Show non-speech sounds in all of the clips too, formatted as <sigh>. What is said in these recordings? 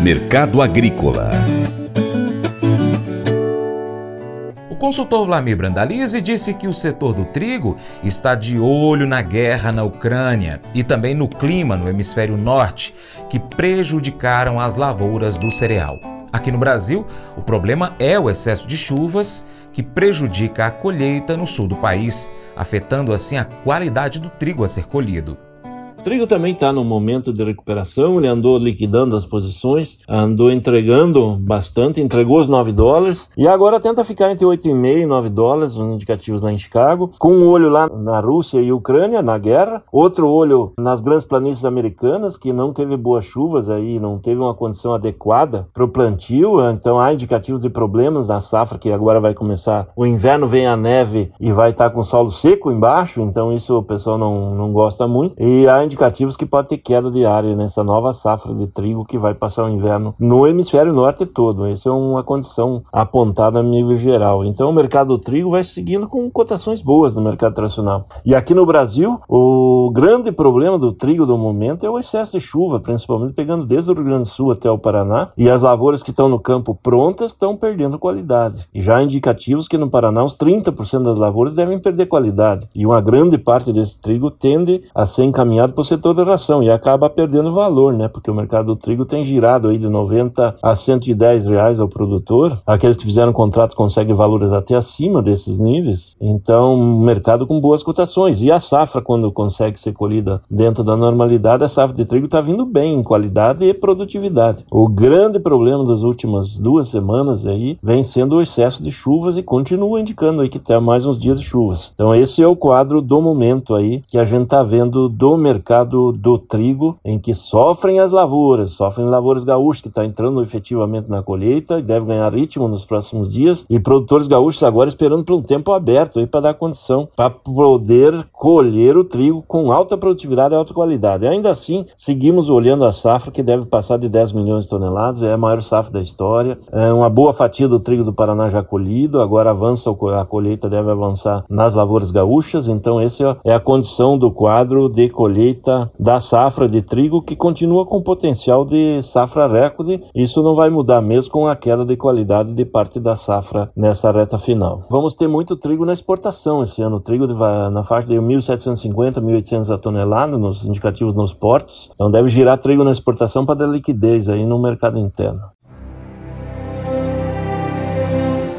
Mercado Agrícola O consultor Vladimir Brandalize disse que o setor do trigo está de olho na guerra na Ucrânia e também no clima no hemisfério norte, que prejudicaram as lavouras do cereal. Aqui no Brasil, o problema é o excesso de chuvas que prejudica a colheita no sul do país, afetando assim a qualidade do trigo a ser colhido. Trigo também está no momento de recuperação, ele andou liquidando as posições, andou entregando bastante, entregou os 9 dólares. E agora tenta ficar entre 8,5 e 9 dólares, os indicativos lá em Chicago, com um olho lá na Rússia e Ucrânia, na guerra, outro olho nas grandes planícies americanas, que não teve boas chuvas aí, não teve uma condição adequada para o plantio, então há indicativos de problemas na safra, que agora vai começar, o inverno vem a neve e vai estar tá com solo seco embaixo, então isso o pessoal não, não gosta muito, e há indicativos que pode ter queda diária nessa nova safra de trigo que vai passar o inverno no hemisfério norte todo. Essa é uma condição apontada a nível geral. Então o mercado do trigo vai seguindo com cotações boas no mercado tradicional. E aqui no Brasil, o grande problema do trigo do momento é o excesso de chuva, principalmente pegando desde o Rio Grande do Sul até o Paraná. E as lavouras que estão no campo prontas estão perdendo qualidade. E já há indicativos que no Paraná uns 30% das lavouras devem perder qualidade. E uma grande parte desse trigo tende a ser encaminhado para o setor da ração e acaba perdendo valor, né? Porque o mercado do trigo tem girado aí de 90 a 110 reais ao produtor. Aqueles que fizeram contrato conseguem valores até acima desses níveis. Então, mercado com boas cotações. E a safra, quando consegue ser colhida dentro da normalidade, a safra de trigo está vindo bem em qualidade e produtividade. O grande problema das últimas duas semanas aí vem sendo o excesso de chuvas e continua indicando aí que tem mais uns dias de chuvas. Então, esse é o quadro do momento aí que a gente está vendo do mercado mercado do trigo, em que sofrem as lavouras, sofrem lavouras gaúchas, que está entrando efetivamente na colheita e deve ganhar ritmo nos próximos dias, e produtores gaúchos agora esperando por um tempo aberto para dar condição para poder colher o trigo com alta produtividade e alta qualidade. E ainda assim, seguimos olhando a safra, que deve passar de 10 milhões de toneladas, é a maior safra da história, é uma boa fatia do trigo do Paraná já colhido, agora avança a colheita, deve avançar nas lavouras gaúchas, então esse é a condição do quadro de colheita colheita da safra de trigo que continua com potencial de safra recorde. Isso não vai mudar mesmo com a queda de qualidade de parte da safra nessa reta final. Vamos ter muito trigo na exportação esse ano. Trigo vai na faixa de 1.750, 1.800 a tonelada nos indicativos nos portos. Então deve girar trigo na exportação para dar liquidez aí no mercado interno.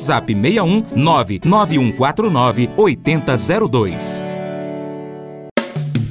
WhatsApp 61 99149 8002.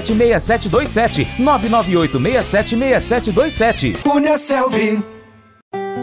998676727. Cunha Selvi.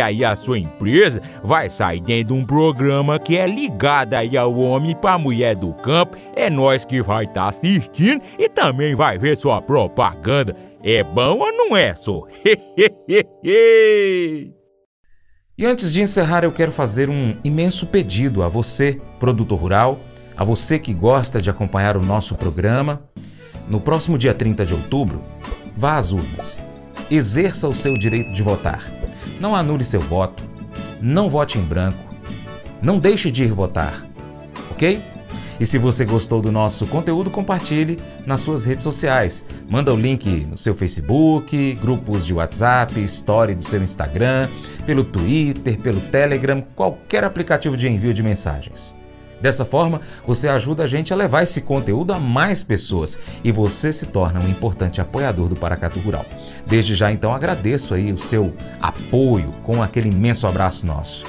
aí a sua empresa vai sair dentro de um programa que é ligado aí ao homem para mulher do campo. É nós que vai estar tá assistindo e também vai ver sua propaganda. É bom ou não é, só? <laughs> e antes de encerrar, eu quero fazer um imenso pedido a você, produtor rural, a você que gosta de acompanhar o nosso programa. No próximo dia 30 de outubro, vá às urnas. Exerça o seu direito de votar. Não anule seu voto não vote em branco, não deixe de ir votar, ok? E se você gostou do nosso conteúdo, compartilhe nas suas redes sociais. Manda o link no seu Facebook, grupos de WhatsApp, story do seu Instagram, pelo Twitter, pelo Telegram, qualquer aplicativo de envio de mensagens. Dessa forma, você ajuda a gente a levar esse conteúdo a mais pessoas e você se torna um importante apoiador do Paracatu Rural. Desde já, então, agradeço aí o seu apoio com aquele imenso abraço nosso.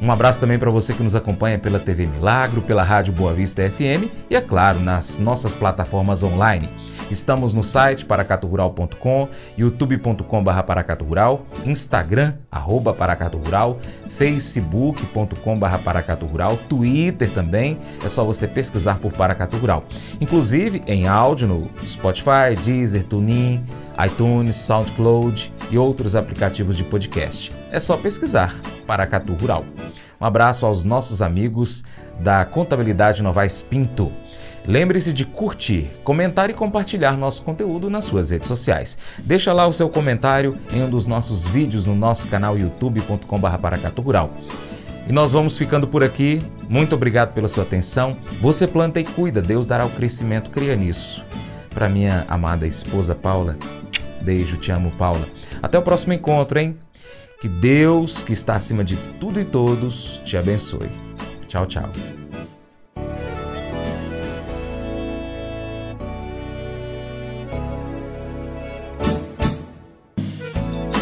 Um abraço também para você que nos acompanha pela TV Milagro, pela Rádio Boa Vista FM e, é claro, nas nossas plataformas online. Estamos no site paracaturural.com, youtube.com.br paracaturural, Instagram, arroba paracaturural, facebook.com.br paracaturural, Twitter também, é só você pesquisar por Paracatu Rural. Inclusive em áudio no Spotify, Deezer, TuneIn, iTunes, SoundCloud e outros aplicativos de podcast. É só pesquisar Paracatu Rural. Um abraço aos nossos amigos da Contabilidade Novaes Pinto. Lembre-se de curtir, comentar e compartilhar nosso conteúdo nas suas redes sociais. Deixa lá o seu comentário em um dos nossos vídeos no nosso canal youtube.com/paracaturural. E nós vamos ficando por aqui. Muito obrigado pela sua atenção. Você planta e cuida, Deus dará o crescimento, cria nisso. Para minha amada esposa Paula, beijo, te amo, Paula. Até o próximo encontro, hein? Que Deus, que está acima de tudo e todos, te abençoe. Tchau, tchau.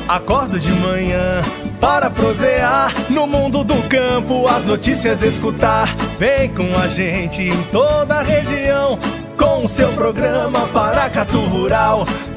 Acordo de manhã para prosear no mundo do campo, as notícias escutar. Vem com a gente em toda a região com o seu programa Paracatu Rural.